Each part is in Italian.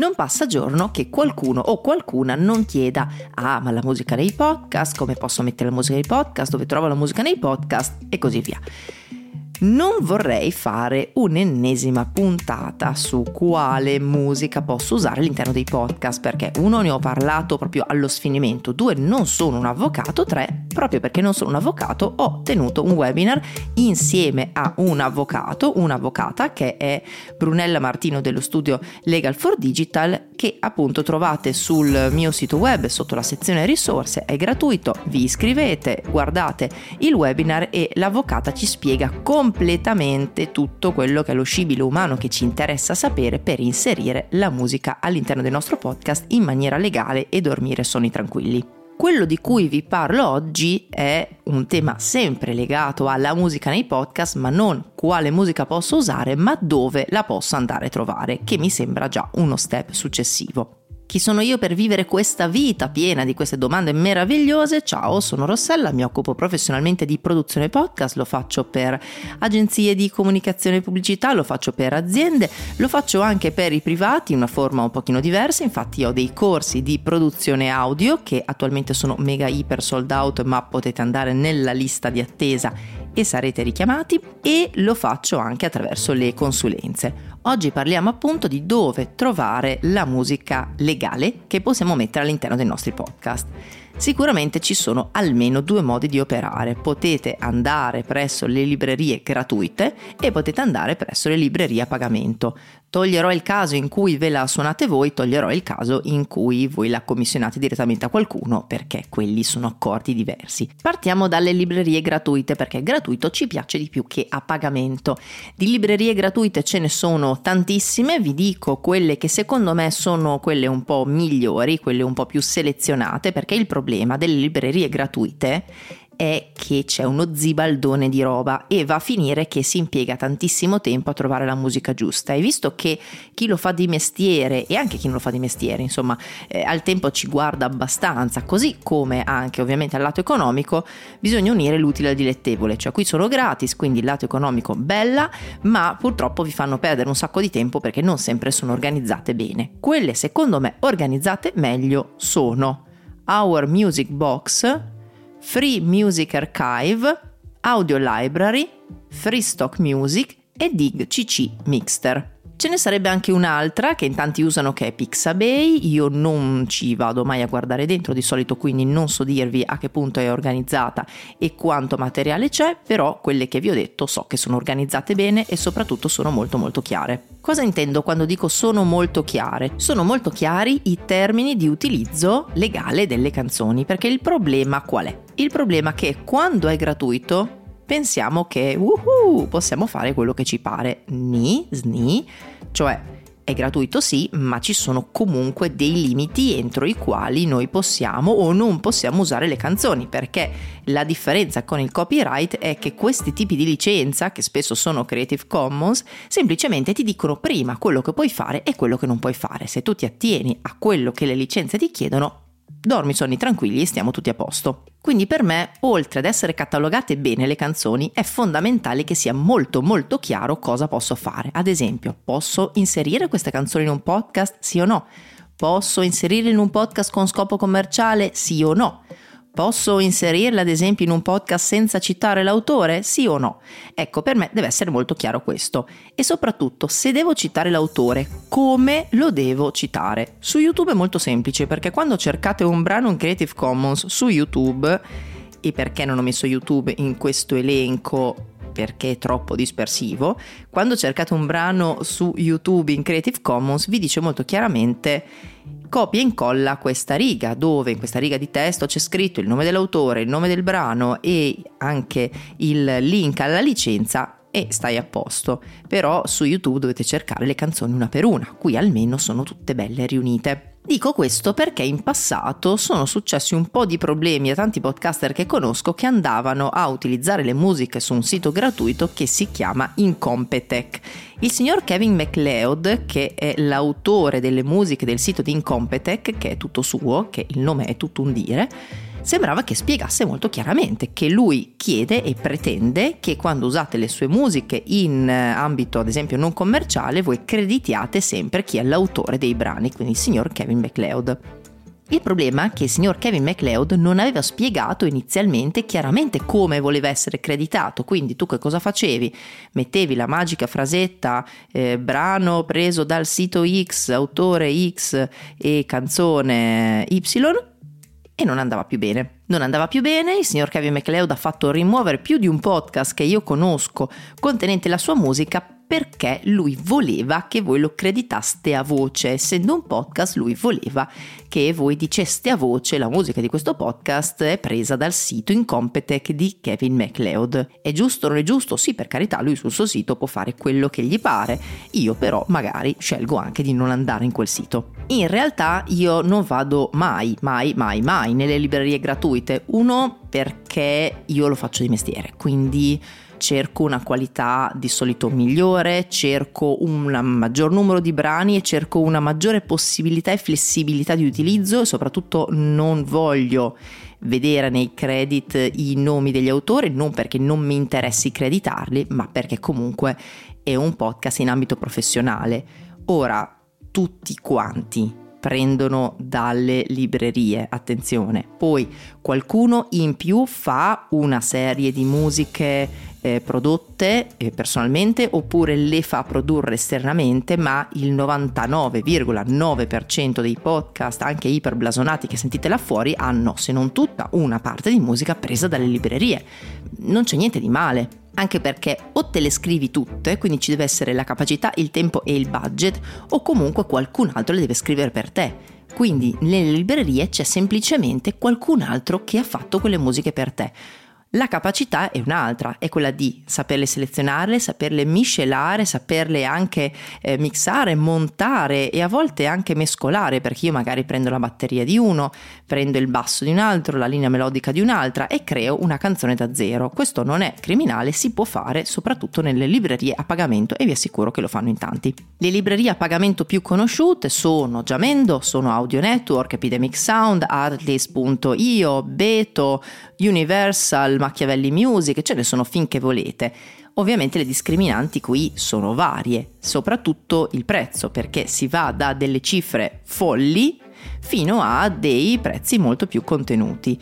Non passa giorno che qualcuno o qualcuna non chieda ah ma la musica nei podcast, come posso mettere la musica nei podcast, dove trovo la musica nei podcast? E così via non vorrei fare un'ennesima puntata su quale musica posso usare all'interno dei podcast perché uno ne ho parlato proprio allo sfinimento, due non sono un avvocato, tre proprio perché non sono un avvocato ho tenuto un webinar insieme a un avvocato, un'avvocata che è Brunella Martino dello studio Legal for Digital che appunto trovate sul mio sito web sotto la sezione risorse, è gratuito, vi iscrivete, guardate il webinar e l'avvocata ci spiega come completamente tutto quello che è lo scibile umano che ci interessa sapere per inserire la musica all'interno del nostro podcast in maniera legale e dormire sonni tranquilli. Quello di cui vi parlo oggi è un tema sempre legato alla musica nei podcast, ma non quale musica posso usare, ma dove la posso andare a trovare, che mi sembra già uno step successivo. Chi sono io per vivere questa vita piena di queste domande meravigliose? Ciao, sono Rossella, mi occupo professionalmente di produzione podcast, lo faccio per agenzie di comunicazione e pubblicità, lo faccio per aziende, lo faccio anche per i privati in una forma un pochino diversa, infatti ho dei corsi di produzione audio che attualmente sono mega iper sold out, ma potete andare nella lista di attesa e sarete richiamati e lo faccio anche attraverso le consulenze. Oggi parliamo appunto di dove trovare la musica legale che possiamo mettere all'interno dei nostri podcast. Sicuramente ci sono almeno due modi di operare. Potete andare presso le librerie gratuite e potete andare presso le librerie a pagamento. Toglierò il caso in cui ve la suonate voi, toglierò il caso in cui voi la commissionate direttamente a qualcuno perché quelli sono accordi diversi. Partiamo dalle librerie gratuite perché gratuito ci piace di più che a pagamento. Di librerie gratuite ce ne sono tantissime, vi dico quelle che secondo me sono quelle un po' migliori, quelle un po' più selezionate perché il problema delle librerie gratuite è che c'è uno zibaldone di roba e va a finire che si impiega tantissimo tempo a trovare la musica giusta. E visto che chi lo fa di mestiere e anche chi non lo fa di mestiere insomma eh, al tempo ci guarda abbastanza così come anche ovviamente al lato economico bisogna unire l'utile al dilettevole cioè qui sono gratis quindi il lato economico bella ma purtroppo vi fanno perdere un sacco di tempo perché non sempre sono organizzate bene. Quelle secondo me organizzate meglio sono Our Music Box, Free Music Archive, Audio Library, Free Stock Music e Dig CC Mixter. Ce ne sarebbe anche un'altra che in tanti usano che è Pixabay, io non ci vado mai a guardare dentro di solito quindi non so dirvi a che punto è organizzata e quanto materiale c'è, però quelle che vi ho detto so che sono organizzate bene e soprattutto sono molto molto chiare. Cosa intendo quando dico sono molto chiare? Sono molto chiari i termini di utilizzo legale delle canzoni perché il problema qual è? Il problema è che quando è gratuito pensiamo che uhu, possiamo fare quello che ci pare. Ni, sni, cioè è gratuito sì, ma ci sono comunque dei limiti entro i quali noi possiamo o non possiamo usare le canzoni, perché la differenza con il copyright è che questi tipi di licenza, che spesso sono Creative Commons, semplicemente ti dicono prima quello che puoi fare e quello che non puoi fare. Se tu ti attieni a quello che le licenze ti chiedono, dormi sonni tranquilli e stiamo tutti a posto. Quindi per me, oltre ad essere catalogate bene le canzoni, è fondamentale che sia molto molto chiaro cosa posso fare. Ad esempio, posso inserire queste canzoni in un podcast? Sì o no? Posso inserirle in un podcast con scopo commerciale? Sì o no? Posso inserirla ad esempio in un podcast senza citare l'autore? Sì o no? Ecco, per me deve essere molto chiaro questo. E soprattutto, se devo citare l'autore, come lo devo citare? Su YouTube è molto semplice perché quando cercate un brano in Creative Commons su YouTube, e perché non ho messo YouTube in questo elenco perché è troppo dispersivo, quando cercate un brano su YouTube in Creative Commons vi dice molto chiaramente copia e incolla questa riga dove in questa riga di testo c'è scritto il nome dell'autore, il nome del brano e anche il link alla licenza e stai a posto. Però su YouTube dovete cercare le canzoni una per una, qui almeno sono tutte belle riunite. Dico questo perché in passato sono successi un po' di problemi a tanti podcaster che conosco che andavano a utilizzare le musiche su un sito gratuito che si chiama Incompetech. Il signor Kevin MacLeod, che è l'autore delle musiche del sito di Incompetech, che è tutto suo, che il nome è tutto un dire, sembrava che spiegasse molto chiaramente che lui chiede e pretende che quando usate le sue musiche in eh, ambito ad esempio non commerciale voi creditiate sempre chi è l'autore dei brani, quindi il signor Kevin MacLeod. Il problema è che il signor Kevin MacLeod non aveva spiegato inizialmente chiaramente come voleva essere creditato, quindi tu che cosa facevi? Mettevi la magica frasetta eh, brano preso dal sito X, autore X e canzone Y e non andava più bene. Non andava più bene, il signor Kevin MacLeod ha fatto rimuovere più di un podcast che io conosco contenente la sua musica perché lui voleva che voi lo creditaste a voce. Essendo un podcast, lui voleva che voi diceste a voce la musica di questo podcast è presa dal sito Incompetech di Kevin MacLeod. È giusto o non è giusto? Sì, per carità, lui sul suo sito può fare quello che gli pare. Io però magari scelgo anche di non andare in quel sito. In realtà io non vado mai, mai, mai, mai nelle librerie gratuite. Uno perché io lo faccio di mestiere, quindi cerco una qualità di solito migliore, cerco un maggior numero di brani e cerco una maggiore possibilità e flessibilità di utilizzo e soprattutto non voglio vedere nei credit i nomi degli autori, non perché non mi interessi creditarli, ma perché comunque è un podcast in ambito professionale. Ora, tutti quanti prendono dalle librerie, attenzione. Poi qualcuno in più fa una serie di musiche eh, prodotte eh, personalmente oppure le fa produrre esternamente, ma il 99,9% dei podcast, anche iperblasonati che sentite là fuori, hanno, se non tutta, una parte di musica presa dalle librerie. Non c'è niente di male anche perché o te le scrivi tutte, quindi ci deve essere la capacità, il tempo e il budget, o comunque qualcun altro le deve scrivere per te. Quindi nelle librerie c'è semplicemente qualcun altro che ha fatto quelle musiche per te. La capacità è un'altra, è quella di saperle selezionarle, saperle miscelare, saperle anche eh, mixare, montare e a volte anche mescolare, perché io magari prendo la batteria di uno, prendo il basso di un altro, la linea melodica di un'altra e creo una canzone da zero. Questo non è criminale, si può fare soprattutto nelle librerie a pagamento e vi assicuro che lo fanno in tanti. Le librerie a pagamento più conosciute sono Jamendo, sono Audio Network, Epidemic Sound, Artlist.io, Beto, Universal, Machiavelli Music, ce ne sono finché volete. Ovviamente le discriminanti qui sono varie, soprattutto il prezzo, perché si va da delle cifre folli fino a dei prezzi molto più contenuti.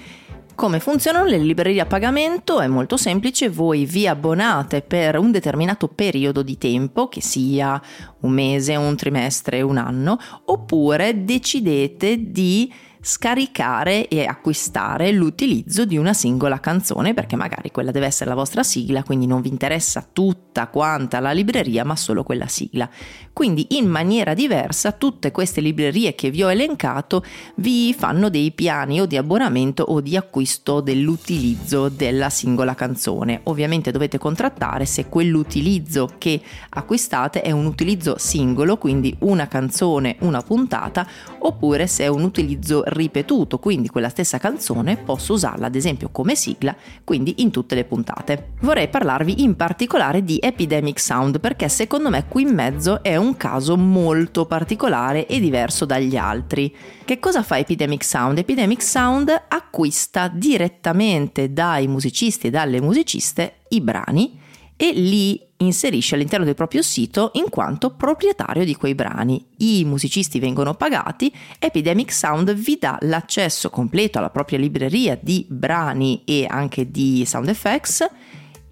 Come funzionano le librerie a pagamento? È molto semplice, voi vi abbonate per un determinato periodo di tempo, che sia un mese, un trimestre, un anno, oppure decidete di scaricare e acquistare l'utilizzo di una singola canzone perché magari quella deve essere la vostra sigla, quindi non vi interessa tutta quanta la libreria, ma solo quella sigla. Quindi in maniera diversa tutte queste librerie che vi ho elencato vi fanno dei piani o di abbonamento o di acquisto dell'utilizzo della singola canzone. Ovviamente dovete contrattare se quell'utilizzo che acquistate è un utilizzo singolo, quindi una canzone, una puntata, oppure se è un utilizzo ripetuto, quindi quella stessa canzone posso usarla ad esempio come sigla, quindi in tutte le puntate. Vorrei parlarvi in particolare di Epidemic Sound perché secondo me qui in mezzo è un caso molto particolare e diverso dagli altri. Che cosa fa Epidemic Sound? Epidemic Sound acquista direttamente dai musicisti e dalle musiciste i brani e li inserisce all'interno del proprio sito in quanto proprietario di quei brani. I musicisti vengono pagati, Epidemic Sound vi dà l'accesso completo alla propria libreria di brani e anche di sound effects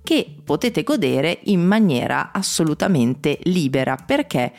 che potete godere in maniera assolutamente libera perché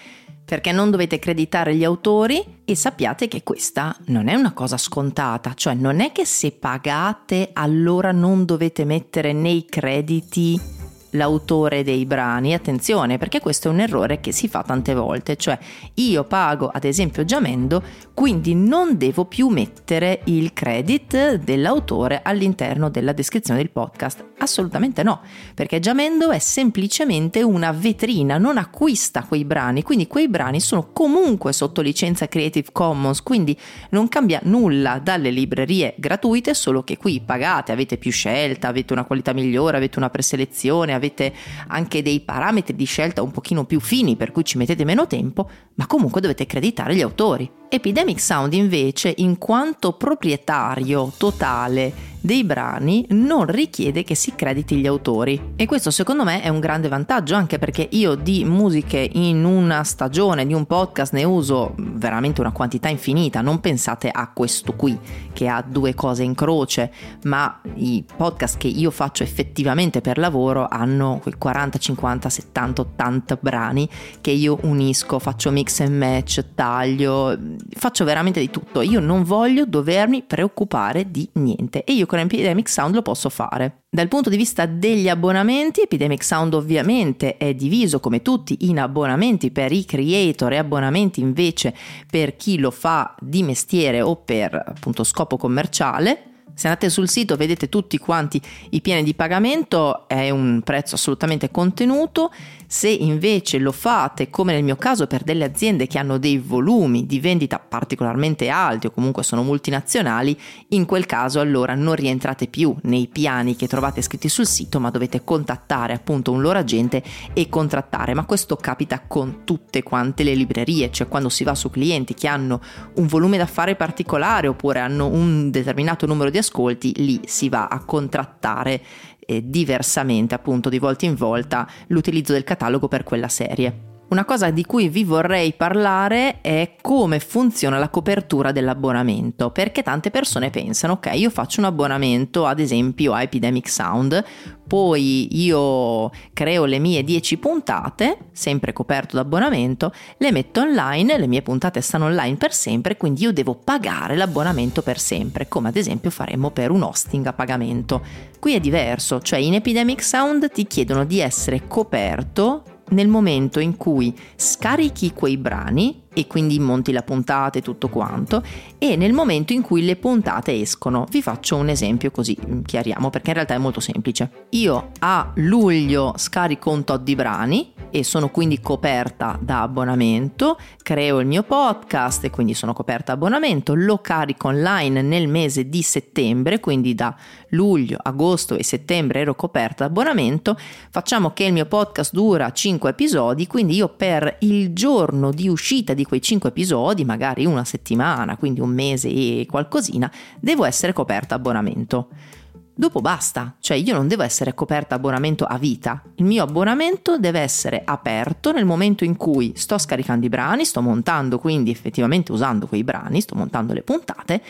perché non dovete creditare gli autori e sappiate che questa non è una cosa scontata, cioè non è che se pagate allora non dovete mettere nei crediti l'autore dei brani, attenzione perché questo è un errore che si fa tante volte, cioè io pago ad esempio Giamendo, quindi non devo più mettere il credit dell'autore all'interno della descrizione del podcast, assolutamente no, perché Giamendo è semplicemente una vetrina, non acquista quei brani, quindi quei brani sono comunque sotto licenza Creative Commons, quindi non cambia nulla dalle librerie gratuite, solo che qui pagate, avete più scelta, avete una qualità migliore, avete una preselezione, avete avete anche dei parametri di scelta un pochino più fini per cui ci mettete meno tempo, ma comunque dovete creditare gli autori. Epidemic Sound invece, in quanto proprietario totale dei brani non richiede che si crediti gli autori. E questo secondo me è un grande vantaggio anche perché io di musiche in una stagione di un podcast ne uso veramente una quantità infinita. Non pensate a questo qui che ha due cose in croce ma i podcast che io faccio effettivamente per lavoro hanno quei 40 50 70 80 brani che io unisco faccio mix and match taglio faccio veramente di tutto io non voglio dovermi preoccupare di niente e io con Epidemic Sound lo posso fare. Dal punto di vista degli abbonamenti, Epidemic Sound ovviamente è diviso come tutti in abbonamenti per i creator e abbonamenti invece per chi lo fa di mestiere o per appunto scopo commerciale. Se andate sul sito vedete tutti quanti i piani di pagamento, è un prezzo assolutamente contenuto se invece lo fate, come nel mio caso, per delle aziende che hanno dei volumi di vendita particolarmente alti o comunque sono multinazionali, in quel caso allora non rientrate più nei piani che trovate scritti sul sito, ma dovete contattare appunto un loro agente e contrattare. Ma questo capita con tutte quante le librerie, cioè quando si va su clienti che hanno un volume d'affari particolare oppure hanno un determinato numero di ascolti, lì si va a contrattare eh, diversamente appunto di volta in volta l'utilizzo del catalogo per quella serie. Una cosa di cui vi vorrei parlare è come funziona la copertura dell'abbonamento, perché tante persone pensano, ok, io faccio un abbonamento ad esempio a Epidemic Sound, poi io creo le mie 10 puntate, sempre coperto d'abbonamento, le metto online, le mie puntate stanno online per sempre, quindi io devo pagare l'abbonamento per sempre, come ad esempio faremmo per un hosting a pagamento. Qui è diverso, cioè in Epidemic Sound ti chiedono di essere coperto nel momento in cui scarichi quei brani e quindi monti la puntata e tutto quanto e nel momento in cui le puntate escono. Vi faccio un esempio così chiariamo perché in realtà è molto semplice. Io a luglio scarico un tot di brani e sono quindi coperta da abbonamento, creo il mio podcast e quindi sono coperta da abbonamento, lo carico online nel mese di settembre, quindi da luglio, agosto e settembre ero coperta da abbonamento, facciamo che il mio podcast dura 5 episodi, quindi io per il giorno di uscita di quei 5 episodi, magari una settimana, quindi un mese e qualcosina, devo essere coperta abbonamento. Dopo basta, cioè io non devo essere coperta abbonamento a vita, il mio abbonamento deve essere aperto nel momento in cui sto scaricando i brani, sto montando quindi effettivamente usando quei brani, sto montando le puntate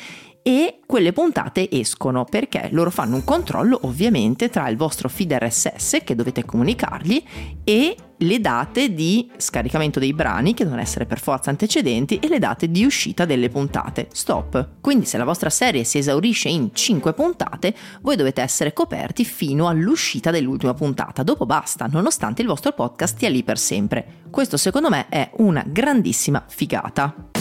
e quelle puntate escono perché loro fanno un controllo ovviamente tra il vostro feed RSS che dovete comunicargli e le date di scaricamento dei brani che devono essere per forza antecedenti e le date di uscita delle puntate. Stop. Quindi se la vostra serie si esaurisce in 5 puntate, voi dovete essere coperti fino all'uscita dell'ultima puntata. Dopo basta, nonostante il vostro podcast stia lì per sempre. Questo secondo me è una grandissima figata.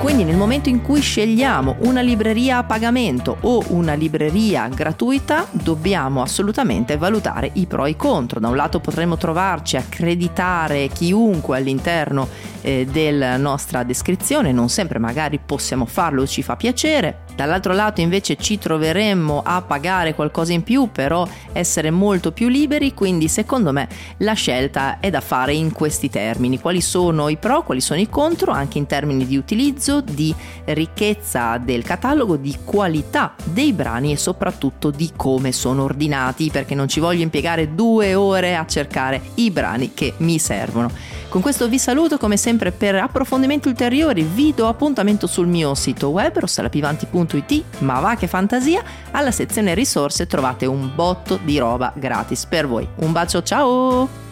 Quindi nel momento in cui scegliamo una libreria a pagamento o una libreria gratuita, dobbiamo assolutamente valutare i pro e i contro. Da un lato potremo trovarci a accreditare chiunque all'interno eh, della nostra descrizione, non sempre magari possiamo farlo, ci fa piacere. Dall'altro lato invece ci troveremmo a pagare qualcosa in più, però essere molto più liberi, quindi secondo me la scelta è da fare in questi termini. Quali sono i pro, quali sono i contro, anche in termini di utilizzo, di ricchezza del catalogo, di qualità dei brani e soprattutto di come sono ordinati, perché non ci voglio impiegare due ore a cercare i brani che mi servono. Con questo vi saluto come sempre per approfondimenti ulteriori, vi do appuntamento sul mio sito web rossalapivanti.it, ma va che fantasia, alla sezione risorse trovate un botto di roba gratis per voi. Un bacio, ciao!